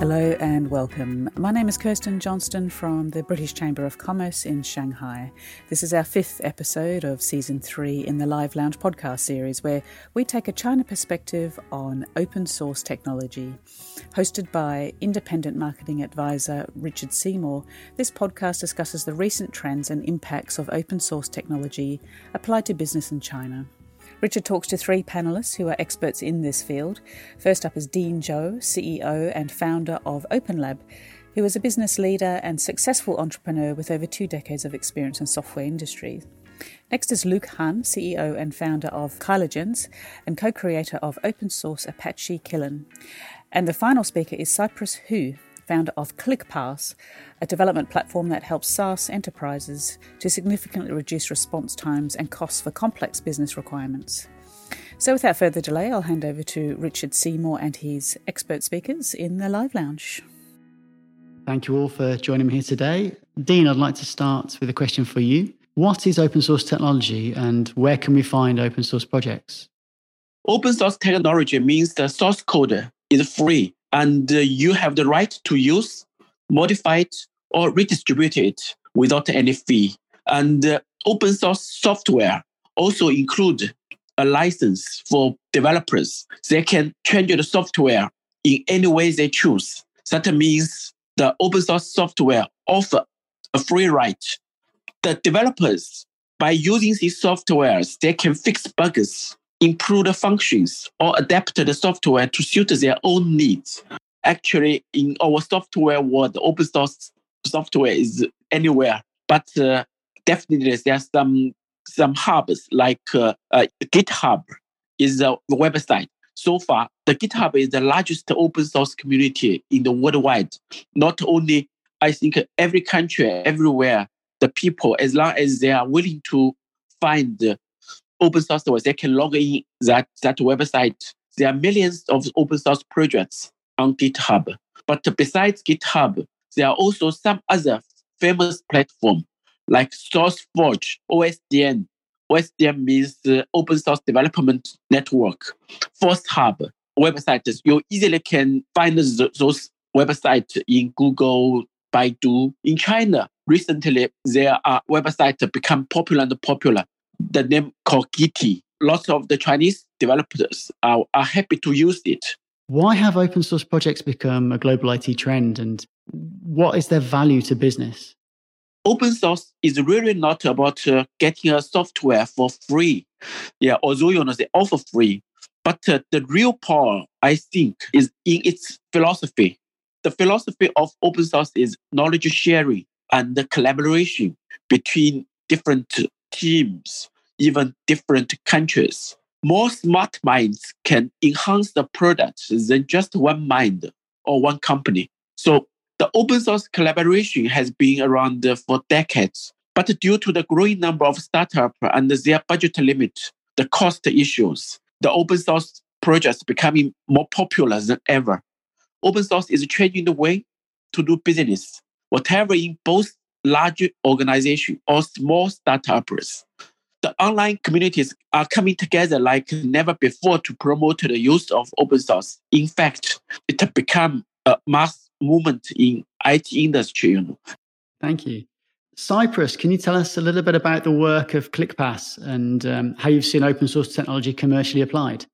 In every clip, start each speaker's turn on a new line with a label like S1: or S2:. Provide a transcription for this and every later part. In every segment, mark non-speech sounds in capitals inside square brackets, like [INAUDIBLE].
S1: Hello and welcome. My name is Kirsten Johnston from the British Chamber of Commerce in Shanghai. This is our fifth episode of season three in the Live Lounge podcast series, where we take a China perspective on open source technology. Hosted by independent marketing advisor Richard Seymour, this podcast discusses the recent trends and impacts of open source technology applied to business in China. Richard talks to three panelists who are experts in this field. First up is Dean Joe, CEO and founder of OpenLab, who is a business leader and successful entrepreneur with over two decades of experience in software industry. Next is Luke Han, CEO and founder of Kyligence and co creator of open source Apache Kylin. And the final speaker is Cypress Hu, founder of ClickPaaS, a development platform that helps SaaS enterprises to significantly reduce response times and costs for complex business requirements. So, without further delay, I'll hand over to Richard Seymour and his expert speakers in the Live Lounge.
S2: Thank you all for joining me here today. Dean, I'd like to start with a question for you. What is open source technology and where can we find open source projects?
S3: Open source technology means the source code is free and uh, you have the right to use, modify it, or redistribute it without any fee. And uh, open source software also include a license for developers. They can change the software in any way they choose. That means the open source software offer a free right. The developers, by using these softwares, they can fix bugs improve the functions or adapt the software to suit their own needs. Actually, in our software world, open source software is anywhere, but uh, definitely there are some some hubs like uh, uh, GitHub is a website. So far, the GitHub is the largest open source community in the worldwide. Not only, I think every country, everywhere, the people, as long as they are willing to find open source software, they can log in that, that website. There are millions of open source projects on GitHub. But besides GitHub, there are also some other famous platforms like SourceForge, OSDN. OSDN means Open Source Development Network. ForceHub websites. You easily can find those websites in Google, Baidu. In China, recently there are websites become popular and popular the name called Gitee. Lots of the Chinese developers are, are happy to use it.
S2: Why have open source projects become a global IT trend and what is their value to business?
S3: Open source is really not about uh, getting a software for free. Yeah, although you know they offer free, but uh, the real power, I think, is in its philosophy. The philosophy of open source is knowledge sharing and the collaboration between different teams, even different countries. More smart minds can enhance the product than just one mind or one company. So the open source collaboration has been around for decades, but due to the growing number of startups and their budget limit, the cost issues, the open source projects becoming more popular than ever. Open source is changing the way to do business, whatever in both large organizations or small startups. The online communities are coming together like never before to promote the use of open source. In fact, it has become a mass movement in IT industry. You know.
S2: Thank you. Cyprus, can you tell us a little bit about the work of ClickPaaS and um, how you've seen open source technology commercially applied?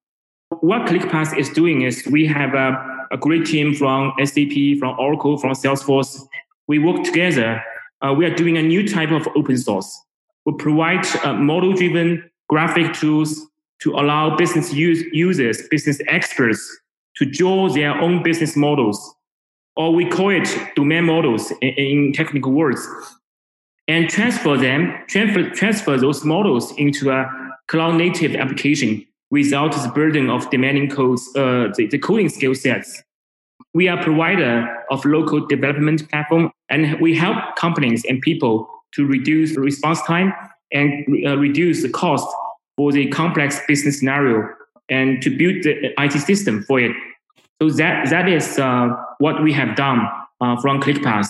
S4: What ClickPaaS is doing is we have a, a great team from SAP, from Oracle, from Salesforce. We work together uh, we are doing a new type of open source. We provide uh, model-driven graphic tools to allow business use, users, business experts to draw their own business models, or we call it domain models in, in technical words, and transfer them, transfer, transfer those models into a cloud-native application without the burden of demanding codes, uh, the, the coding skill sets. We are a provider of local development platform, and we help companies and people to reduce response time and uh, reduce the cost for the complex business scenario and to build the IT system for it. So that that is uh, what we have done uh, from ClickPaaS.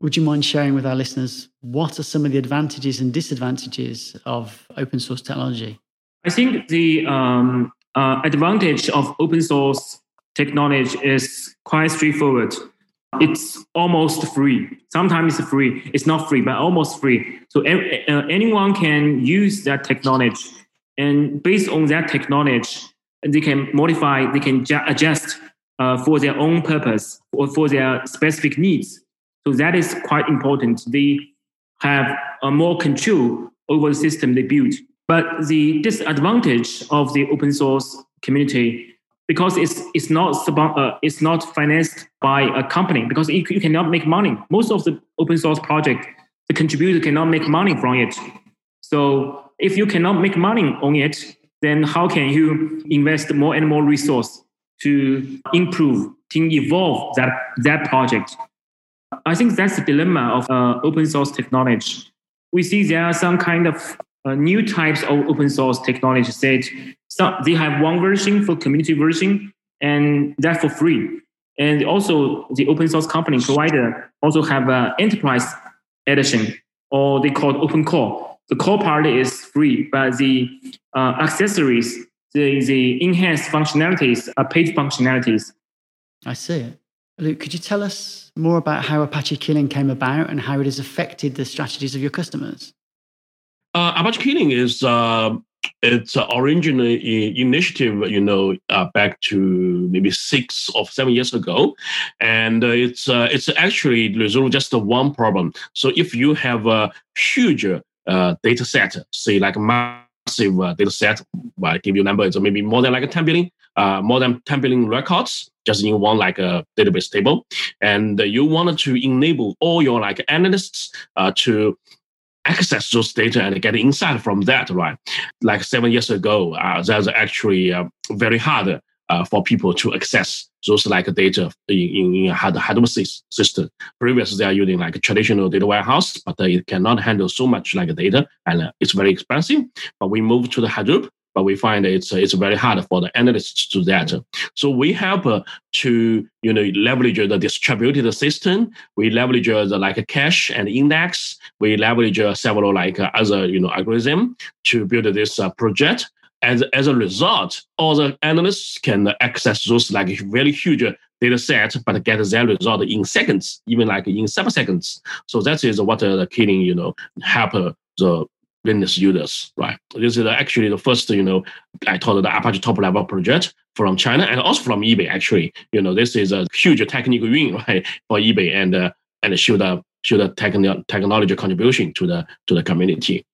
S2: Would you mind sharing with our listeners what are some of the advantages and disadvantages of open source technology?
S4: I think the um, uh, advantage of open source technology is quite straightforward. It's almost free. Sometimes it's free. It's not free, but almost free. So uh, anyone can use that technology, and based on that technology, they can modify. They can ju- adjust uh, for their own purpose or for their specific needs. So that is quite important. They have a more control over the system they build. But the disadvantage of the open source community because it's it's not uh, it's not financed by a company because you, you cannot make money. Most of the open source project, the contributor cannot make money from it. So if you cannot make money on it, then how can you invest more and more resource to improve, to evolve that that project? I think that's the dilemma of uh, open source technology. We see there are some kind of uh, new types of open source technology that some, they have one version for community version and that for free. And also the open source company provider also have an enterprise edition or they call it open core. The core part is free, but the uh, accessories, the, the enhanced functionalities are paid functionalities.
S2: I see. it. Luke, could you tell us more about how Apache Kylin came about and how it has affected the strategies of your customers?
S5: Uh, Apache Kylin is uh, it's uh, originally initiative, you know, uh, back to maybe six or seven years ago, and uh, it's uh, it's actually resolve just one problem. So if you have a huge uh, data set, say like a massive uh, data set, I give you a number, it's maybe more than like 10 billion, uh, more than 10 billion records just in one like a database table, and you wanted to enable all your like analysts uh, to access those data and get insight from that, right? Like seven years ago, uh, that's actually uh, very hard uh, for people to access those like data in, in, Hadoop system. Previously, they are using like traditional data warehouse, but it cannot handle so much like data and uh, it's very expensive. But we moved to the Hadoop but we find it's it's very hard for the analysts to do that. So we help uh, to you know leverage the distributed system. We leverage the like cache and index. We leverage several like other you know algorithm to build this uh, project. As, as a result, all the analysts can access those like very huge data set, but get their result in seconds, even like in seven seconds. So that is what uh, the Kylin, you know, help the business users, right? This is actually the first, you know, I told the Apache top level project from China and also from eBay. Actually, you know, this is a huge technical win, [LAUGHS] right, for eBay and uh, and show the show the techn- technology contribution to the to the community.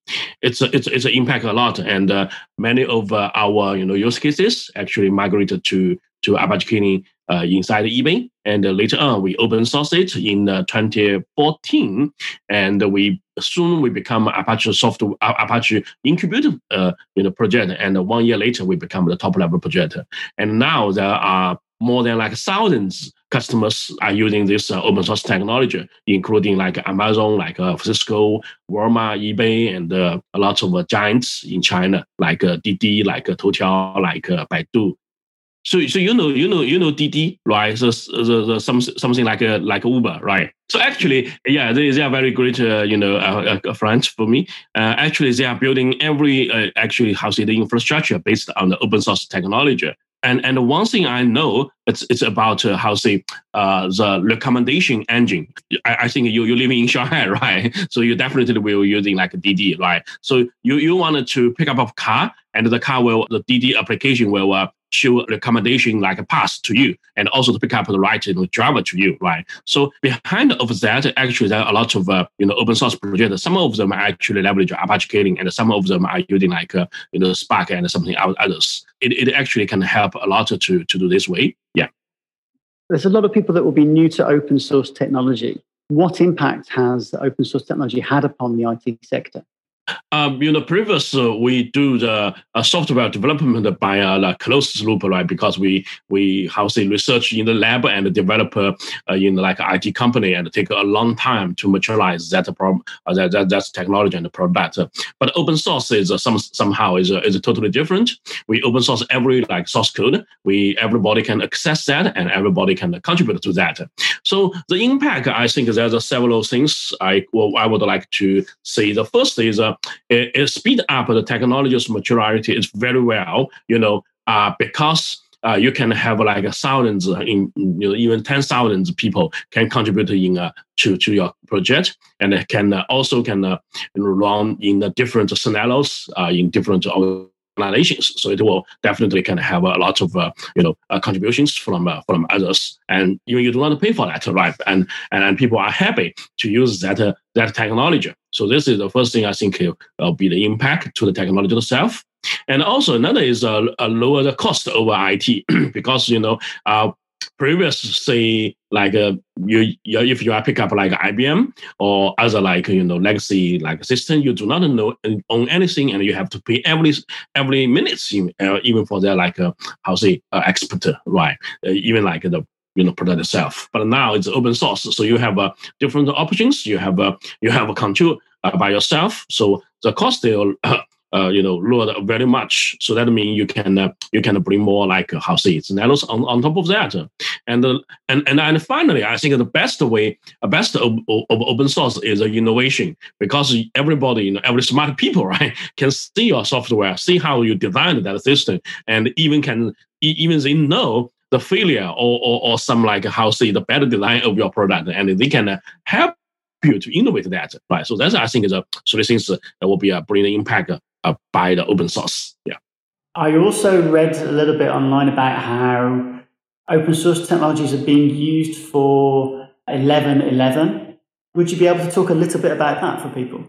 S5: It's a, it's it's an impact a lot, and uh, many of uh, our you know use cases actually migrated to to Apache Kylin uh, inside eBay. And uh, later on, we open source it in uh, 2014, and we soon we become Apache software Apache incubator uh, you know project. And one year later, we become the top level project. And now there are more than like thousands customers are using this uh, open source technology, including like Amazon, like uh, Cisco, Walmart, eBay, and uh, a lot of giants in China, like uh, Didi, like uh, Toutiao, like Baidu, so, so you know, you know, you know, Didi, right? So, the, the, some, something like a like Uber, right? So actually, yeah, they, they are very great, uh, you know, uh, uh, friends for me. Uh, actually, they are building every uh, actually how say the infrastructure based on the open source technology. And and one thing I know it's it's about uh, how say uh, the recommendation engine. I, I think you you're living in [LAUGHS] Shanghai, right? So you definitely will be using like Didi, right? So you you wanted to pick up a car, and the car will the Didi application will uh, show recommendation like a pass to you and also to pick up the right you know, driver to you, right? So behind of that, actually there are a lot of uh, you know open source projects. Some of them actually leverage Apache Kylin and some of them are using like uh, you know Spark and something others. It, it actually can help a lot to to do this way. Yeah.
S2: There's a lot of people that will be new to open source technology. What impact has open source technology had upon the IT sector?
S5: Um, you know, previous uh, we do the uh, software development by a uh, closed loop, right? Because we we how say research in the lab and develop uh, in like IT company and take a long time to materialize that problem, uh, that, that that's technology and the product. But open source is uh, some somehow is is totally different. We open source every like source code. We everybody can access that and everybody can contribute to that. So the impact, I think, there's several things I well, I would like to say. The first is uh, it, it speed up the technology's maturity is very well, you know, uh, because uh, you can have like thousands, in you know, even ten thousands people can contribute in uh, to to your project, and can uh, also can uh, run in the different scenarios uh, in different organizations. So it will definitely can have a lot of uh, you know uh, contributions from uh, from others, and you you do not pay for that, right? And and, and people are happy to use that uh, that technology. So this is the first thing I think will be the impact to the technology itself. And also another is a, a lower the cost over IT [CLEARS THROAT] because you know uh, previously like uh, you, you if you are pick up like IBM or other like you know legacy like system, you do not know own anything and you have to pay every every minute uh, even for their like uh, how say uh, expert right uh, even like the you know product itself. But now it's open source, so you have uh, different options. You have uh, you have a control uh, by yourself. So the cost will uh, uh, you know lower very much. So that means you can uh, you can bring more like uh, say it's nanos on, on top of that. And uh, and and and finally, I think the best way, a best of, of open source is innovation because everybody, you know, every smart [LAUGHS] people, right, can see your software, see how you designed that system, and even can even they know the failure or, or, or some like how say the better design of your product, and they can uh, help you to innovate that, right? So that's I think is a so things that will be a bring impact uh, by the open source. Yeah.
S2: I also read a little bit online about how open source technologies are being used for 1111. Would you be able to talk a little bit about that for people?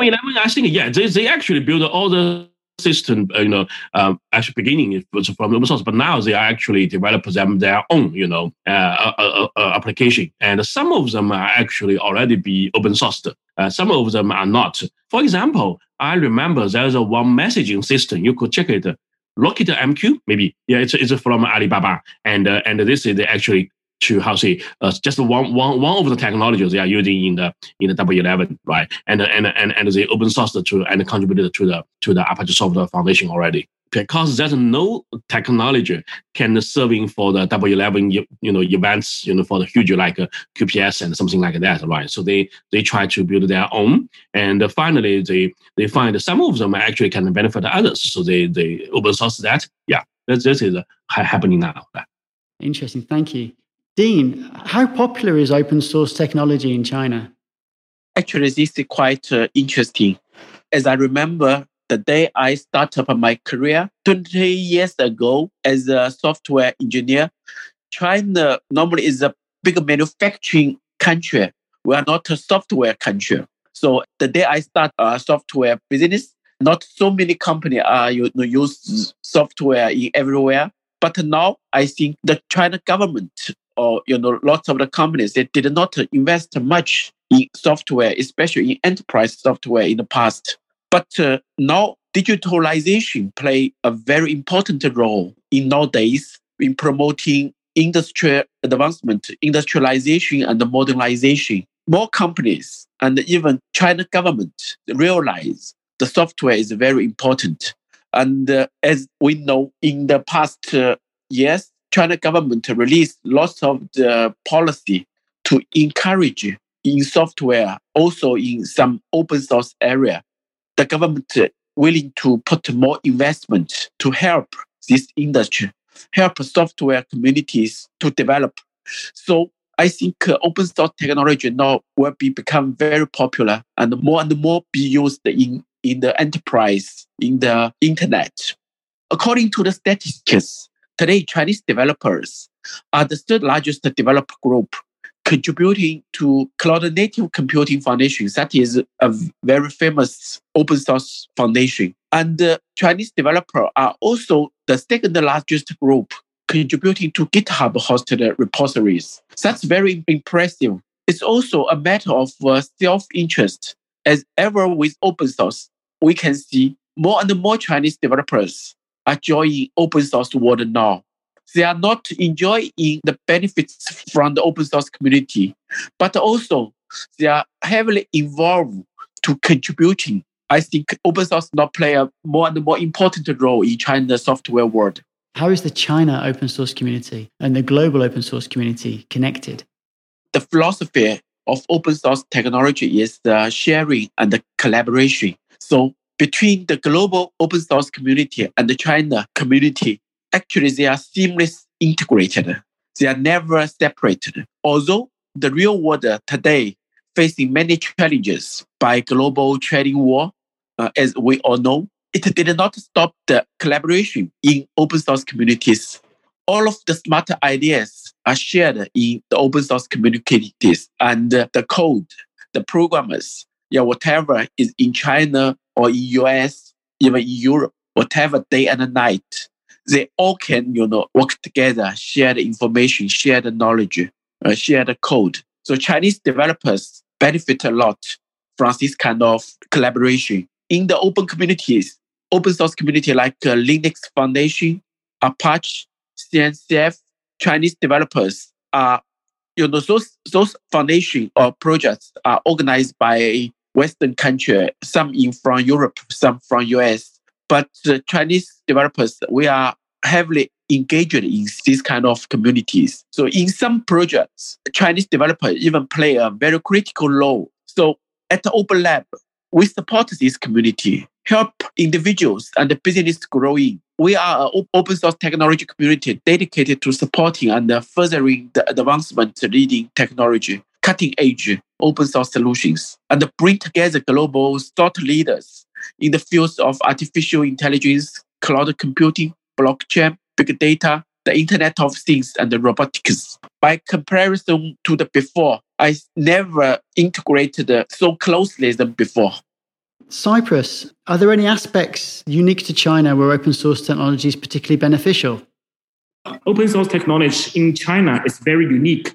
S5: 11, I think, yeah, they, they actually build all the system, uh, you know, um, actually beginning it was from open source, but now they are actually develop them their own, you know, uh, uh, uh, uh, application. And some of them are actually already be open sourced. Uh, some of them are not. For example, I remember there's a one messaging system. You could check it. Rocket MQ, maybe. Yeah, it's, it's from Alibaba. And and this is actually to how say uh, just one one one of the technologies they are using in the in the W11, right? And and and and they open source to and contributed to the to the Apache Software Foundation already. Because there's no technology can serving for the W11 you know events you know for the huge like uh, QPS and something like that, right? So they they try to build their own, and finally they they find some of them actually can benefit others, so they they open source that. Yeah, this, this is happening now.
S2: Interesting, thank you. Dean, how popular is open source technology in China?
S3: Actually, this is quite uh, interesting. As I remember, the day I started my career 20 years ago as a software engineer, China normally is a big manufacturing country. We are not a software country. So the day I start a software business, not so many companies are you know, use software in everywhere. But now I think the China government or you know lots of the companies they did not invest much in software, especially in enterprise software in the past. But uh, now digitalization play a very important role in nowadays in promoting industrial advancement, industrialization, and modernization. More companies and even China government realize the software is very important. And uh, as we know, in the past uh, years, China government released lots of the policy to encourage in software, also in some open source area. The government willing to put more investment to help this industry, help software communities to develop. So I think uh, open source technology now will be become very popular and more and more be used in, in the enterprise, in the internet. According to the statistics, Today, Chinese developers are the third largest developer group contributing to Cloud Native Computing Foundation. That is a very famous open source foundation. And the Chinese developers are also the second largest group contributing to GitHub hosted repositories. That's very impressive. It's also a matter of uh, self interest. As ever with open source, we can see more and more Chinese developers are joining open source world now. They are not enjoying the benefits from the open source community, but also they are heavily involved to contributing. I think open source now play a more and more important role in China's software world.
S2: How is the China open source community and the global open source community connected?
S3: The philosophy of open source technology is the sharing and the collaboration. So between the global open source community and the China community, actually they are seamlessly integrated. They are never separated. Although the real world today facing many challenges by global trading war, uh, as we all know, it did not stop the collaboration in open source communities. All of the smart ideas are shared in the open source communities and uh, the code, the programmers, yeah, whatever is in China or in US, even in Europe, whatever day and night, they all can, you know, work together, share the information, share the knowledge, uh, share the code. So Chinese developers benefit a lot from this kind of collaboration. In the open communities, open source community like uh, Linux Foundation, Apache, CNCF, Chinese developers are, you know, those, those foundation or projects are organized by Western country, some in from Europe, some from US. But Chinese developers, we are heavily engaged in these kind of communities. So in some projects, Chinese developers even play a very critical role. So at Open Lab, we support this community, help individuals and the business growing. We are an open source technology community dedicated to supporting and furthering the advancement leading technology, cutting edge open source solutions, and bring together global thought leaders in the fields of artificial intelligence, cloud computing, blockchain, big data, the Internet of Things, and the robotics. By comparison to the before, I never integrated so closely than before.
S2: Cyprus, are there any aspects unique to China where open source technology is particularly beneficial?
S4: Open source technology in China is very unique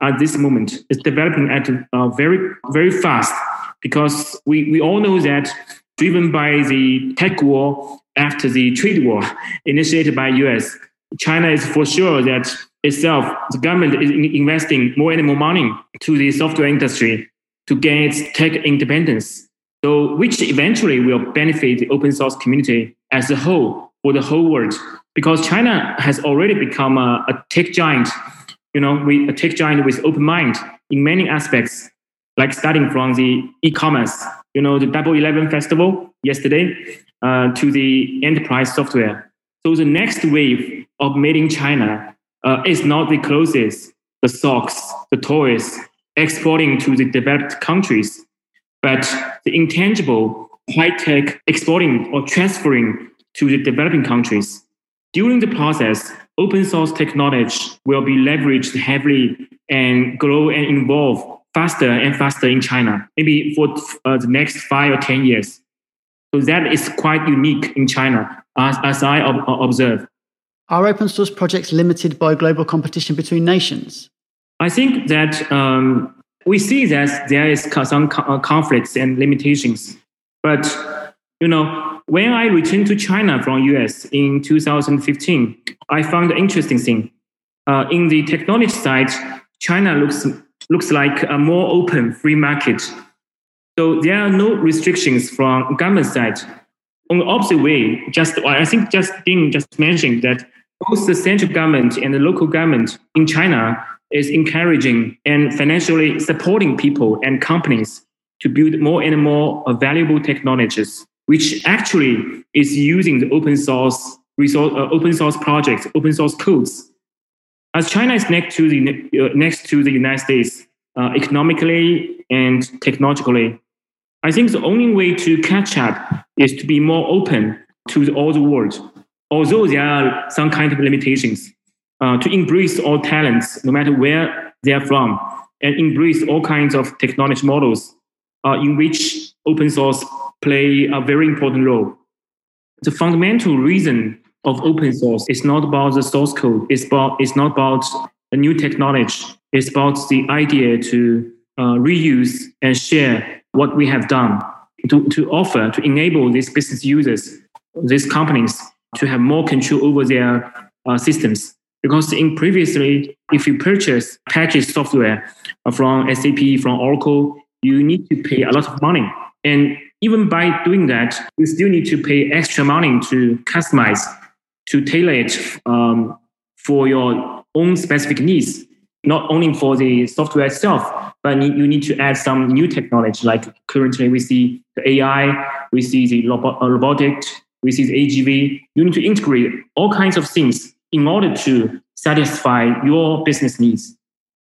S4: at this moment. It's developing at uh, very, very fast because we, we all know that driven by the tech war after the trade war initiated by US, China is for sure that itself, the government is investing more and more money to the software industry to gain its tech independence. So, which eventually will benefit the open source community as a whole for the whole world. Because China has already become a, a tech giant, you know, we, a tech giant with open mind in many aspects, like starting from the e-commerce, you know, the Double Eleven festival yesterday, uh, to the enterprise software. So the next wave of made in China uh, is not the clothes, the socks, the toys exporting to the developed countries, but the intangible high tech exporting or transferring to the developing countries. During the process, open source technology will be leveraged heavily and grow and evolve faster and faster in China, maybe for uh, the next five or 10 years. So that is quite unique in China, as, as I ob- observe.
S2: Are open source projects limited by global competition between nations?
S4: I think that um, we see that there is some uh, conflicts and limitations. But you know, when I returned to China from US in 2015, I found an interesting thing. Uh, in the technology side, China looks looks like a more open free market so there are no restrictions from government side. On the opposite way, just I think just Ding just mentioned that both the central government and the local government in China is encouraging and financially supporting people and companies to build more and more valuable technologies, which actually is using the open source resource, uh, open source projects, open source codes. As China is next to the uh, next to the United States uh, economically and technologically, I think the only way to catch up is to be more open to the, all the world, although there are some kind of limitations. Uh, to embrace all talents, no matter where they are from, and embrace all kinds of technology models uh, in which open source play a very important role. The fundamental reason of open source is not about the source code. It's about it's not about a new technology. It's about the idea to uh, reuse and share what we have done to, to offer, to enable these business users, these companies to have more control over their uh, systems. Because in previously, if you purchase packaged software from SAP, from Oracle, you need to pay a lot of money. And even by doing that, you still need to pay extra money to customize, to tailor it um, for your own specific needs, not only for the software itself, but you need to add some new technology. Like currently, we see the AI, we see the robot, uh, robotics, which is AGV. You need to integrate all kinds of things in order to satisfy your business needs.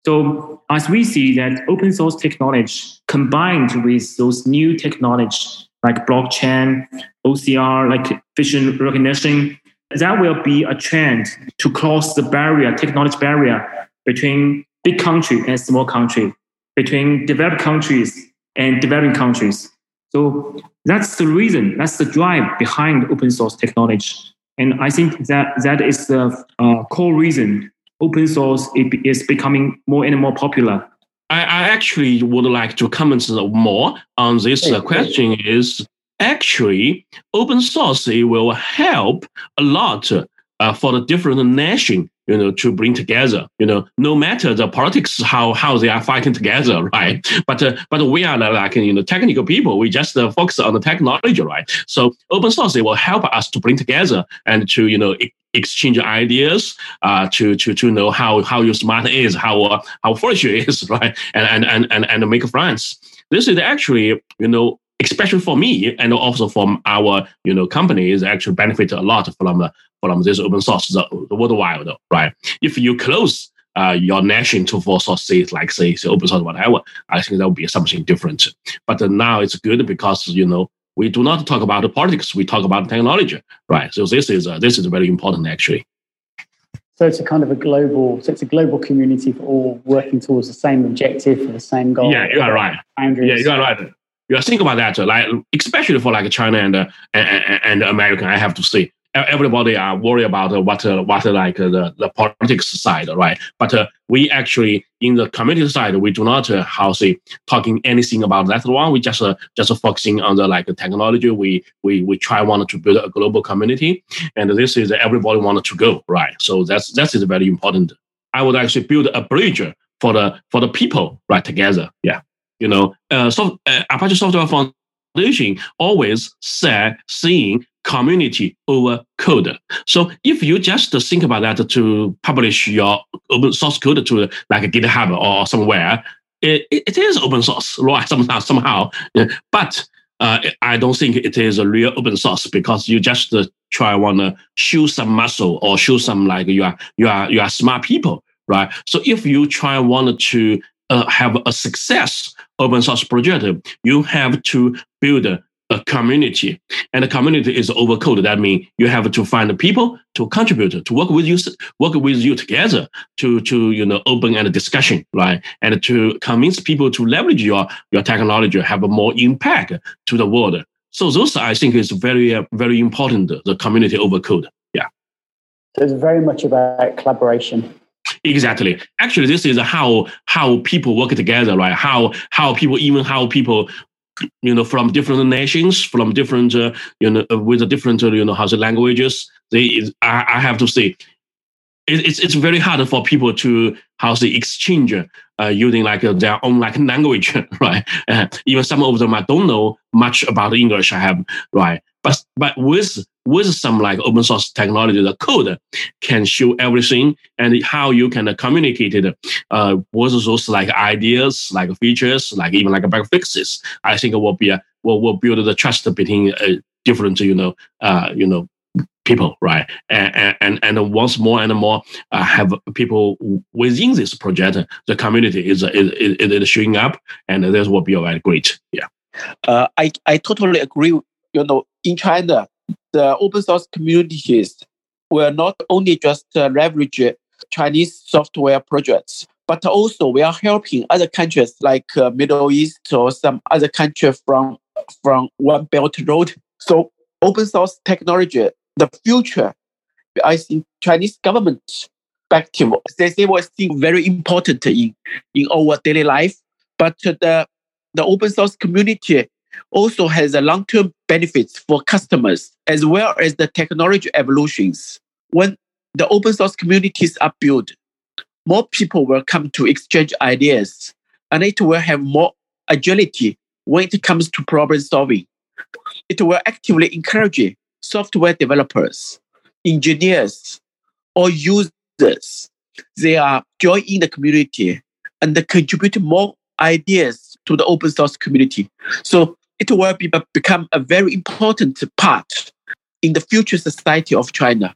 S4: So as we see that open source technology combined with those new technology like blockchain, OCR, like vision recognition, that will be a trend to cross the barrier, technology barrier between big country and small country, between developed countries and developing countries. So that's the reason, that's the drive behind open source technology. And I think that that is the uh, core reason open source is becoming more and more popular.
S5: I, I actually would like to comment more on this uh, question. Is actually open source it will help a lot uh, for the different nation you know, to bring together, you know, no matter the politics, how how they are fighting together, [LAUGHS] right? But uh, but we are like you know technical people. We just uh, focus on the technology, right? So open source it will help us to bring together and to you know exchange ideas, uh, to to to know how how your smart is, how uh, how foolish is, [LAUGHS] right? And and and and and make friends. This is actually you know especially for me and also from our you know company is actually benefit a lot from from this open source the, the worldwide right if you close uh, your nation to for source say like say, say open source whatever i think that would be something different but uh, now it's good because you know we do not talk about the politics we talk about technology right so this is uh, this is very important actually
S2: so it's a kind of a global, so it's a global community for all working towards the same objective for the same goal.
S5: Yeah, you are right. Boundaries. Yeah, you are right you think about that, like especially for like China and uh, and, and American, I have to say everybody are worried about what uh, what like uh, the, the politics side, right? But uh, we actually in the community side, we do not uh, how say talking anything about that one. We just uh, just focusing on the like technology. We we we try wanted to build a global community, and this is everybody wanted to go right. So that's that is very important. I would actually build a bridge for the for the people right together. Yeah you know, uh, so, uh, Apache Software Foundation always said seeing community over code. So if you just think about that to publish your open source code to like GitHub or somewhere, it, it is open source, right? [LAUGHS] Somehow, somehow. But uh, I don't think it is a real open source because you just uh, try want to show some muscle or show some like you are you are you are smart people, right? So if you try want to uh, have a success open source project, you have to build a, community, and the community is over code. That means you have to find people to contribute, to work with you, work with you together, to to you know open and discussion, right, and to convince people to leverage your your technology, have a more impact to the world. So those I think is very uh, very important. The community over code. Yeah.
S2: So it's very much about collaboration.
S5: Exactly. Actually, this is how how people work together, right? How how people even how people you know from different nations from different uh, you know uh, with different uh, you know how the languages they I, I have to say it, it's it's very hard for people to how they exchange uh, using like uh, their own like [LAUGHS] language [LAUGHS] right uh, even some of them I don't know much about English I have right but but with with some like open source technology, the code can show everything and how you can communicate it uh, with those like ideas, like features, like even like bug fixes. I think will be a, will will build the trust between uh, different you know uh, you know people, right? And and and once more and more uh, have people within this project, the community is is, is, is showing up, and this will be very great. Yeah.
S3: Uh, I I totally agree. You know, in China, the open source communities will not only just uh, leverage Chinese software projects, but also we are helping other countries like uh, Middle East or some other country from from One Belt Road. So open source technology, the future, I think Chinese government perspective, they, they will think very important in, in our daily life. But the the open source community also has a long-term benefits for customers as well as the technology evolutions. When the open source communities are built, more people will come to exchange ideas and it will have more agility when it comes to problem solving. It will actively encourage software developers, engineers, or users. They are joining the community and contribute more ideas to the open source community. So it will be, become a very important part in the future society of China.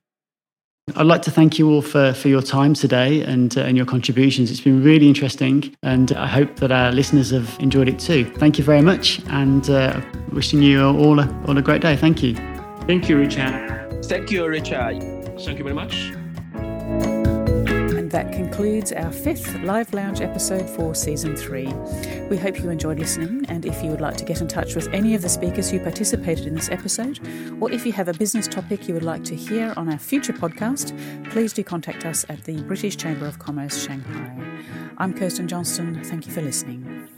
S2: I'd like to thank you all for, for your time today and, uh, and your contributions. It's been really interesting, and I hope that our listeners have enjoyed it too. Thank you very much, and uh, wishing you all a, all a great day. Thank you.
S4: Thank you, Richard.
S3: Thank you, Richard.
S5: Thank you very much.
S1: That concludes our fifth Live Lounge episode for season three. We hope you enjoyed listening, and if you would like to get in touch with any of the speakers who participated in this episode, or if you have a business topic you would like to hear on our future podcast, please do contact us at the British Chamber of Commerce Shanghai. I'm Kirsten Johnston. Thank you for listening.